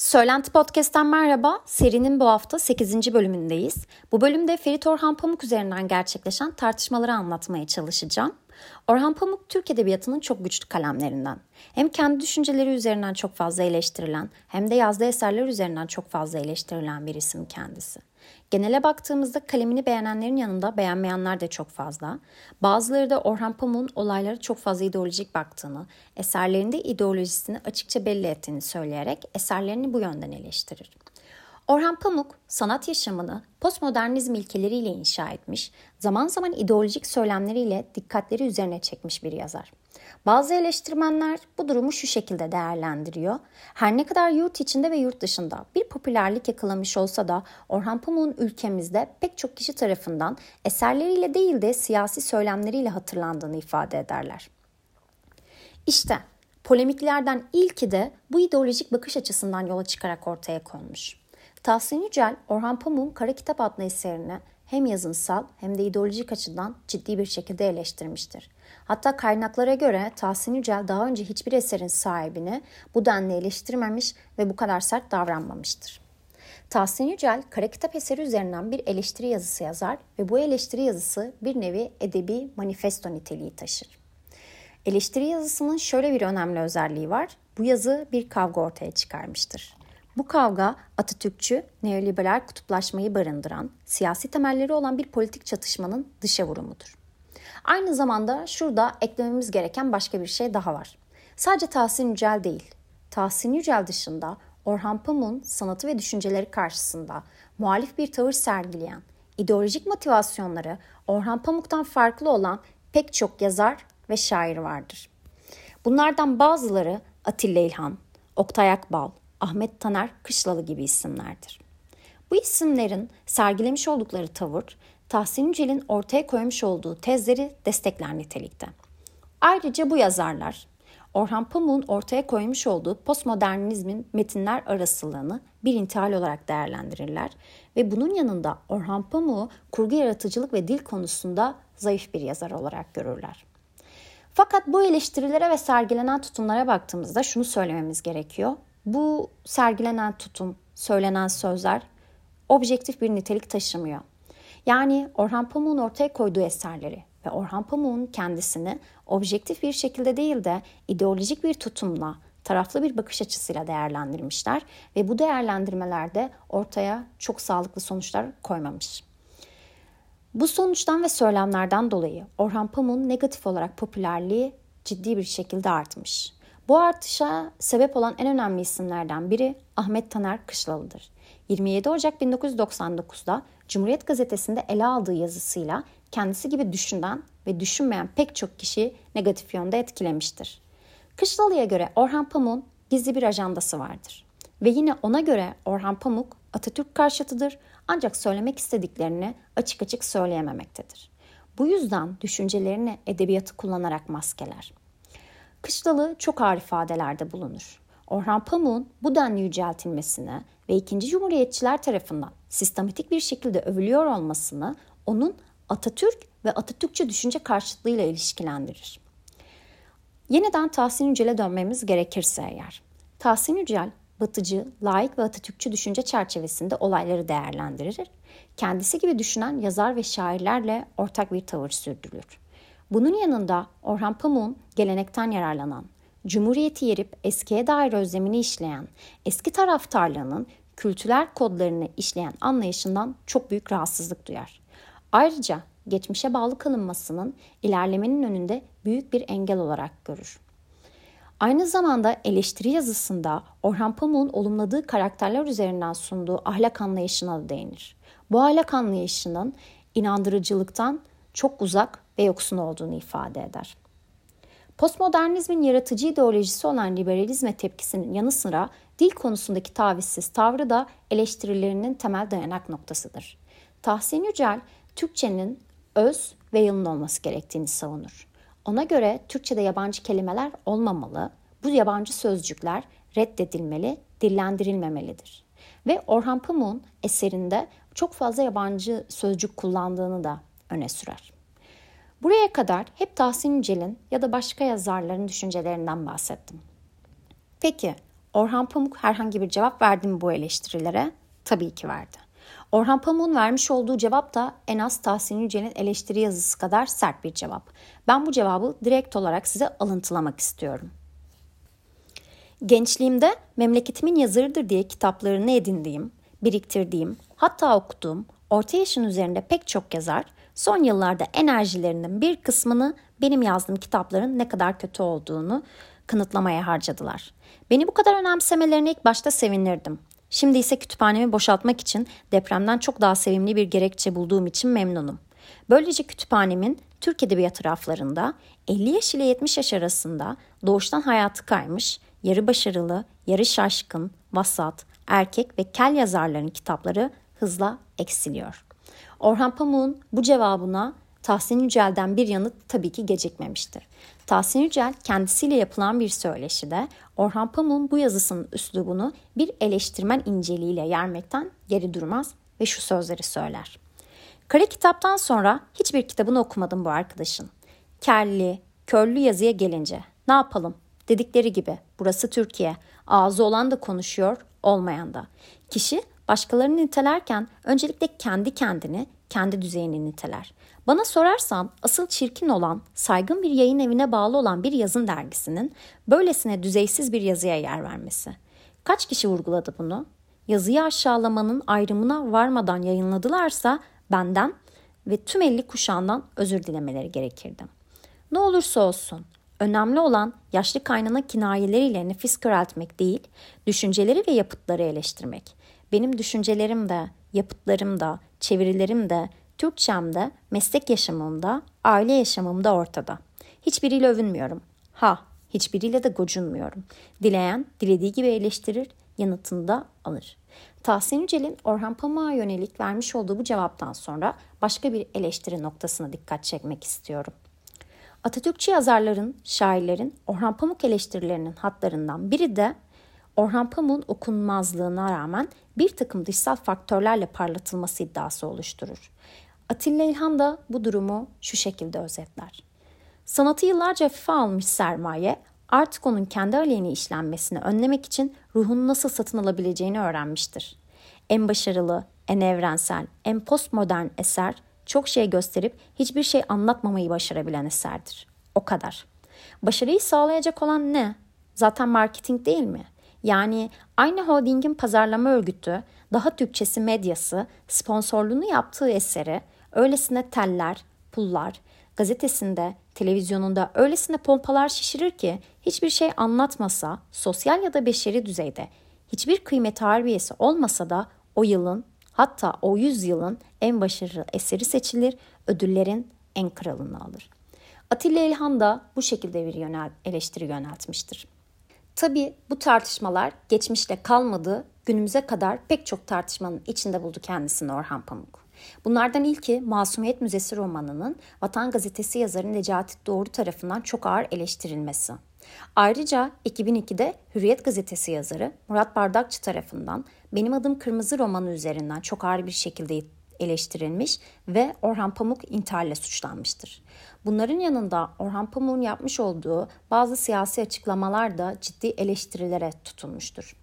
Söylenti Podcast'ten merhaba. Serinin bu hafta 8. bölümündeyiz. Bu bölümde Ferit Orhan Pamuk üzerinden gerçekleşen tartışmaları anlatmaya çalışacağım. Orhan Pamuk Türk Edebiyatı'nın çok güçlü kalemlerinden. Hem kendi düşünceleri üzerinden çok fazla eleştirilen hem de yazdığı eserler üzerinden çok fazla eleştirilen bir isim kendisi. Genele baktığımızda kalemini beğenenlerin yanında beğenmeyenler de çok fazla. Bazıları da Orhan Pamuk'un olaylara çok fazla ideolojik baktığını, eserlerinde ideolojisini açıkça belli ettiğini söyleyerek eserlerini bu yönden eleştirir. Orhan Pamuk sanat yaşamını postmodernizm ilkeleriyle inşa etmiş, zaman zaman ideolojik söylemleriyle dikkatleri üzerine çekmiş bir yazar. Bazı eleştirmenler bu durumu şu şekilde değerlendiriyor. Her ne kadar yurt içinde ve yurt dışında bir popülerlik yakalamış olsa da Orhan Pamuk'un ülkemizde pek çok kişi tarafından eserleriyle değil de siyasi söylemleriyle hatırlandığını ifade ederler. İşte polemiklerden ilki de bu ideolojik bakış açısından yola çıkarak ortaya konmuş. Tahsin Yücel, Orhan Pamuk'un Kara Kitap adlı eserini hem yazınsal hem de ideolojik açıdan ciddi bir şekilde eleştirmiştir. Hatta kaynaklara göre Tahsin Yücel daha önce hiçbir eserin sahibini bu denli eleştirmemiş ve bu kadar sert davranmamıştır. Tahsin Yücel, Kara Kitap eseri üzerinden bir eleştiri yazısı yazar ve bu eleştiri yazısı bir nevi edebi manifesto niteliği taşır. Eleştiri yazısının şöyle bir önemli özelliği var. Bu yazı bir kavga ortaya çıkarmıştır. Bu kavga Atatürkçü, neoliberal kutuplaşmayı barındıran, siyasi temelleri olan bir politik çatışmanın dışa vurumudur. Aynı zamanda şurada eklememiz gereken başka bir şey daha var. Sadece Tahsin Yücel değil, Tahsin Yücel dışında Orhan Pamuk'un sanatı ve düşünceleri karşısında muhalif bir tavır sergileyen, ideolojik motivasyonları Orhan Pamuk'tan farklı olan pek çok yazar ve şair vardır. Bunlardan bazıları Atilla İlhan, Oktay Akbal, Ahmet Taner Kışlalı gibi isimlerdir. Bu isimlerin sergilemiş oldukları tavır, Tahsin Yücel'in ortaya koymuş olduğu tezleri destekler nitelikte. Ayrıca bu yazarlar, Orhan Pamuk'un ortaya koymuş olduğu postmodernizmin metinler arasılığını bir intihal olarak değerlendirirler ve bunun yanında Orhan Pamuk'u kurgu yaratıcılık ve dil konusunda zayıf bir yazar olarak görürler. Fakat bu eleştirilere ve sergilenen tutumlara baktığımızda şunu söylememiz gerekiyor. Bu sergilenen tutum, söylenen sözler objektif bir nitelik taşımıyor. Yani Orhan Pamuk'un ortaya koyduğu eserleri ve Orhan Pamuk'un kendisini objektif bir şekilde değil de ideolojik bir tutumla, taraflı bir bakış açısıyla değerlendirmişler ve bu değerlendirmelerde ortaya çok sağlıklı sonuçlar koymamış. Bu sonuçtan ve söylemlerden dolayı Orhan Pamuk'un negatif olarak popülerliği ciddi bir şekilde artmış. Bu artışa sebep olan en önemli isimlerden biri Ahmet Taner Kışlalı'dır. 27 Ocak 1999'da Cumhuriyet Gazetesi'nde ele aldığı yazısıyla kendisi gibi düşünen ve düşünmeyen pek çok kişi negatif yönde etkilemiştir. Kışlalı'ya göre Orhan Pamuk'un gizli bir ajandası vardır. Ve yine ona göre Orhan Pamuk Atatürk karşıtıdır ancak söylemek istediklerini açık açık söyleyememektedir. Bu yüzden düşüncelerini edebiyatı kullanarak maskeler. Kışlalı çok ağır ifadelerde bulunur. Orhan Pamuk'un bu denli yüceltilmesine ve ikinci cumhuriyetçiler tarafından sistematik bir şekilde övülüyor olmasını onun Atatürk ve Atatürkçü düşünce karşıtlığıyla ilişkilendirir. Yeniden Tahsin Yücel'e dönmemiz gerekirse eğer. Tahsin Yücel, batıcı, laik ve Atatürkçü düşünce çerçevesinde olayları değerlendirir. Kendisi gibi düşünen yazar ve şairlerle ortak bir tavır sürdürür. Bunun yanında Orhan Pamuk'un gelenekten yararlanan, Cumhuriyeti yerip eskiye dair özlemini işleyen, eski taraftarlığının kültürel kodlarını işleyen anlayışından çok büyük rahatsızlık duyar. Ayrıca geçmişe bağlı kalınmasının ilerlemenin önünde büyük bir engel olarak görür. Aynı zamanda eleştiri yazısında Orhan Pamuk'un olumladığı karakterler üzerinden sunduğu ahlak anlayışına da değinir. Bu ahlak anlayışının inandırıcılıktan çok uzak ve yoksun olduğunu ifade eder. Postmodernizmin yaratıcı ideolojisi olan liberalizme tepkisinin yanı sıra dil konusundaki tavizsiz tavrı da eleştirilerinin temel dayanak noktasıdır. Tahsin Yücel, Türkçenin öz ve yalın olması gerektiğini savunur. Ona göre Türkçe'de yabancı kelimeler olmamalı, bu yabancı sözcükler reddedilmeli, dillendirilmemelidir. Ve Orhan Pamuk'un eserinde çok fazla yabancı sözcük kullandığını da öne sürer. Buraya kadar hep Tahsin Yücel'in ya da başka yazarların düşüncelerinden bahsettim. Peki Orhan Pamuk herhangi bir cevap verdi mi bu eleştirilere? Tabii ki verdi. Orhan Pamuk'un vermiş olduğu cevap da en az Tahsin Yücel'in eleştiri yazısı kadar sert bir cevap. Ben bu cevabı direkt olarak size alıntılamak istiyorum. Gençliğimde memleketimin yazarıdır diye kitaplarını edindiğim, biriktirdiğim, hatta okuduğum orta yaşın üzerinde pek çok yazar son yıllarda enerjilerinin bir kısmını benim yazdığım kitapların ne kadar kötü olduğunu kanıtlamaya harcadılar. Beni bu kadar önemsemelerine ilk başta sevinirdim. Şimdi ise kütüphanemi boşaltmak için depremden çok daha sevimli bir gerekçe bulduğum için memnunum. Böylece kütüphanemin Türk Edebiyatı raflarında 50 yaş ile 70 yaş arasında doğuştan hayatı kaymış, yarı başarılı, yarı şaşkın, vasat, erkek ve kel yazarların kitapları hızla eksiliyor. Orhan Pamuk'un bu cevabına Tahsin Yücel'den bir yanıt tabii ki gecikmemiştir. Tahsin Yücel kendisiyle yapılan bir söyleşide Orhan Pamuk'un bu yazısının üslubunu bir eleştirmen inceliğiyle yermekten geri durmaz ve şu sözleri söyler. Kare kitaptan sonra hiçbir kitabını okumadım bu arkadaşın. Kelli, körlü yazıya gelince ne yapalım dedikleri gibi burası Türkiye. Ağzı olan da konuşuyor, olmayan da. Kişi başkalarını nitelerken öncelikle kendi kendini, kendi düzeyini niteler. Bana sorarsan asıl çirkin olan saygın bir yayın evine bağlı olan bir yazın dergisinin böylesine düzeysiz bir yazıya yer vermesi. Kaç kişi vurguladı bunu? Yazıyı aşağılamanın ayrımına varmadan yayınladılarsa benden ve tüm elli kuşağından özür dilemeleri gerekirdi. Ne olursa olsun önemli olan yaşlı kaynana kinayeleriyle nefis köreltmek değil, düşünceleri ve yapıtları eleştirmek. Benim düşüncelerim de, yapıtlarım da, çevirilerim de, Türkçemde, meslek yaşamımda, aile yaşamımda ortada. Hiçbiriyle övünmüyorum. Ha, hiçbiriyle de gocunmuyorum. Dileyen dilediği gibi eleştirir, yanıtını da alır. Tahsin Yücel'in Orhan Pamuk'a yönelik vermiş olduğu bu cevaptan sonra başka bir eleştiri noktasına dikkat çekmek istiyorum. Atatürkçü yazarların, şairlerin Orhan Pamuk eleştirilerinin hatlarından biri de Orhan Pamuk'un okunmazlığına rağmen bir takım dışsal faktörlerle parlatılması iddiası oluşturur. Atilla İlhan da bu durumu şu şekilde özetler. Sanatı yıllarca hafife almış sermaye artık onun kendi aleyhine işlenmesini önlemek için ruhunu nasıl satın alabileceğini öğrenmiştir. En başarılı, en evrensel, en postmodern eser çok şey gösterip hiçbir şey anlatmamayı başarabilen eserdir. O kadar. Başarıyı sağlayacak olan ne? Zaten marketing değil mi? Yani aynı holdingin pazarlama örgütü, daha Türkçesi medyası, sponsorluğunu yaptığı eseri öylesine teller, pullar, gazetesinde, televizyonunda öylesine pompalar şişirir ki hiçbir şey anlatmasa, sosyal ya da beşeri düzeyde hiçbir kıymet harbiyesi olmasa da o yılın hatta o yüzyılın en başarılı eseri seçilir, ödüllerin en kralını alır. Atilla İlhan da bu şekilde bir yönel, eleştiri yöneltmiştir. Tabi bu tartışmalar geçmişte kalmadı, günümüze kadar pek çok tartışmanın içinde buldu kendisini Orhan Pamuk. Bunlardan ilki Masumiyet Müzesi romanının Vatan Gazetesi yazarı Necati Doğru tarafından çok ağır eleştirilmesi. Ayrıca 2002'de Hürriyet Gazetesi yazarı Murat Bardakçı tarafından Benim Adım Kırmızı romanı üzerinden çok ağır bir şekilde eleştirilmiş ve Orhan Pamuk intiharla suçlanmıştır. Bunların yanında Orhan Pamuk'un yapmış olduğu bazı siyasi açıklamalar da ciddi eleştirilere tutulmuştur.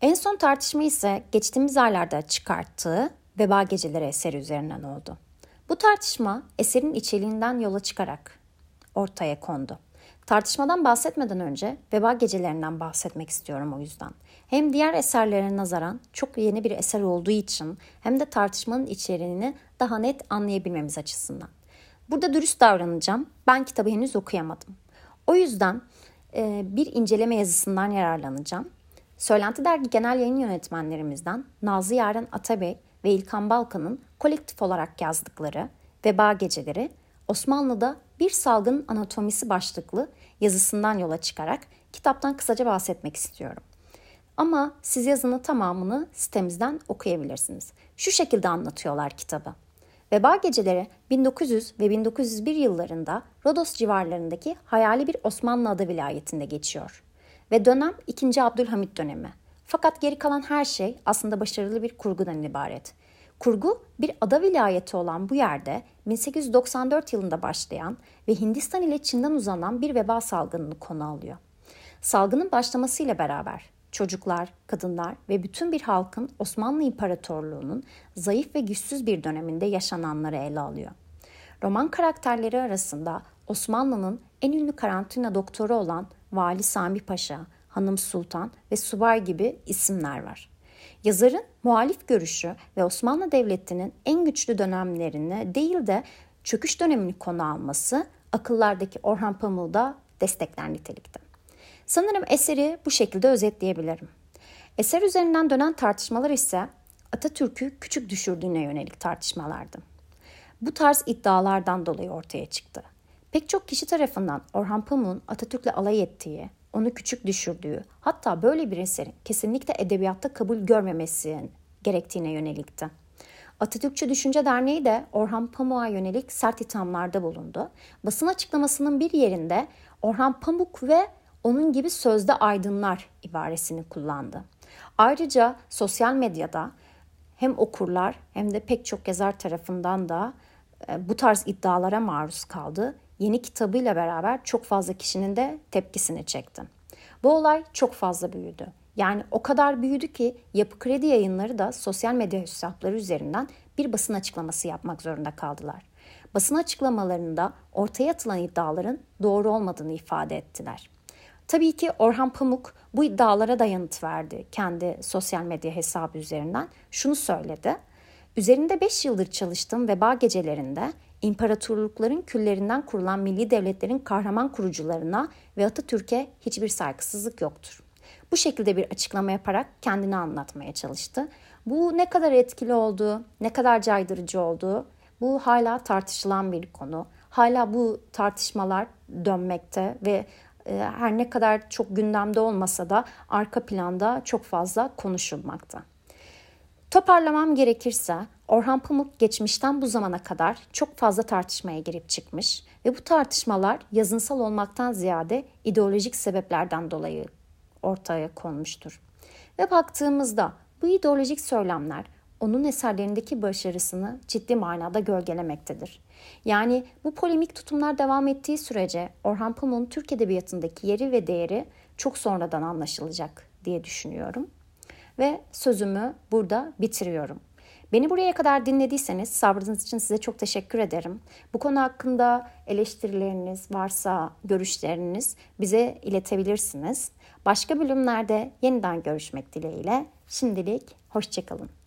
En son tartışma ise geçtiğimiz aylarda çıkarttığı Veba Geceleri eseri üzerinden oldu. Bu tartışma eserin içeriğinden yola çıkarak ortaya kondu. Tartışmadan bahsetmeden önce Veba Gecelerinden bahsetmek istiyorum o yüzden. Hem diğer eserlere nazaran çok yeni bir eser olduğu için hem de tartışmanın içeriğini daha net anlayabilmemiz açısından. Burada dürüst davranacağım. Ben kitabı henüz okuyamadım. O yüzden e, bir inceleme yazısından yararlanacağım Söylenti Dergi Genel Yayın Yönetmenlerimizden Nazlı Yaren Atabey ve İlkan Balkan'ın kolektif olarak yazdıkları Veba Geceleri Osmanlı'da bir salgın anatomisi başlıklı yazısından yola çıkarak kitaptan kısaca bahsetmek istiyorum. Ama siz yazının tamamını sitemizden okuyabilirsiniz. Şu şekilde anlatıyorlar kitabı. Veba geceleri 1900 ve 1901 yıllarında Rodos civarlarındaki hayali bir Osmanlı adı vilayetinde geçiyor. Ve dönem 2. Abdülhamit dönemi. Fakat geri kalan her şey aslında başarılı bir kurgudan ibaret. Kurgu bir ada vilayeti olan bu yerde 1894 yılında başlayan ve Hindistan ile Çin'den uzanan bir veba salgınını konu alıyor. Salgının başlamasıyla beraber çocuklar, kadınlar ve bütün bir halkın Osmanlı İmparatorluğu'nun zayıf ve güçsüz bir döneminde yaşananları ele alıyor. Roman karakterleri arasında Osmanlı'nın en ünlü karantina doktoru olan Vali Sami Paşa, Hanım Sultan ve Subay gibi isimler var. Yazarın muhalif görüşü ve Osmanlı Devleti'nin en güçlü dönemlerini değil de çöküş dönemini konu alması akıllardaki Orhan Pamuk'u da destekler nitelikte. Sanırım eseri bu şekilde özetleyebilirim. Eser üzerinden dönen tartışmalar ise Atatürk'ü küçük düşürdüğüne yönelik tartışmalardı. Bu tarz iddialardan dolayı ortaya çıktı. Pek çok kişi tarafından Orhan Pamuk'un Atatürk'le alay ettiği, onu küçük düşürdüğü, hatta böyle bir eserin kesinlikle edebiyatta kabul görmemesi gerektiğine yönelikti. Atatürkçü Düşünce Derneği de Orhan Pamuk'a yönelik sert ithamlarda bulundu. Basın açıklamasının bir yerinde Orhan Pamuk ve onun gibi sözde aydınlar ibaresini kullandı. Ayrıca sosyal medyada hem okurlar hem de pek çok yazar tarafından da e, bu tarz iddialara maruz kaldı. Yeni kitabıyla beraber çok fazla kişinin de tepkisini çekti. Bu olay çok fazla büyüdü. Yani o kadar büyüdü ki Yapı Kredi yayınları da sosyal medya hesapları üzerinden bir basın açıklaması yapmak zorunda kaldılar. Basın açıklamalarında ortaya atılan iddiaların doğru olmadığını ifade ettiler. Tabii ki Orhan Pamuk bu iddialara da yanıt verdi kendi sosyal medya hesabı üzerinden. Şunu söyledi. Üzerinde 5 yıldır çalıştığım veba gecelerinde imparatorlukların küllerinden kurulan milli devletlerin kahraman kurucularına ve Atatürk'e hiçbir saygısızlık yoktur. Bu şekilde bir açıklama yaparak kendini anlatmaya çalıştı. Bu ne kadar etkili oldu, ne kadar caydırıcı oldu bu hala tartışılan bir konu. Hala bu tartışmalar dönmekte ve her ne kadar çok gündemde olmasa da arka planda çok fazla konuşulmakta. Toparlamam gerekirse Orhan Pamuk geçmişten bu zamana kadar çok fazla tartışmaya girip çıkmış ve bu tartışmalar yazınsal olmaktan ziyade ideolojik sebeplerden dolayı ortaya konmuştur. Ve baktığımızda bu ideolojik söylemler onun eserlerindeki başarısını ciddi manada gölgelemektedir. Yani bu polemik tutumlar devam ettiği sürece Orhan Pamuk'un Türk Edebiyatı'ndaki yeri ve değeri çok sonradan anlaşılacak diye düşünüyorum. Ve sözümü burada bitiriyorum. Beni buraya kadar dinlediyseniz sabrınız için size çok teşekkür ederim. Bu konu hakkında eleştirileriniz varsa, görüşleriniz bize iletebilirsiniz. Başka bölümlerde yeniden görüşmek dileğiyle. Şimdilik hoşçakalın.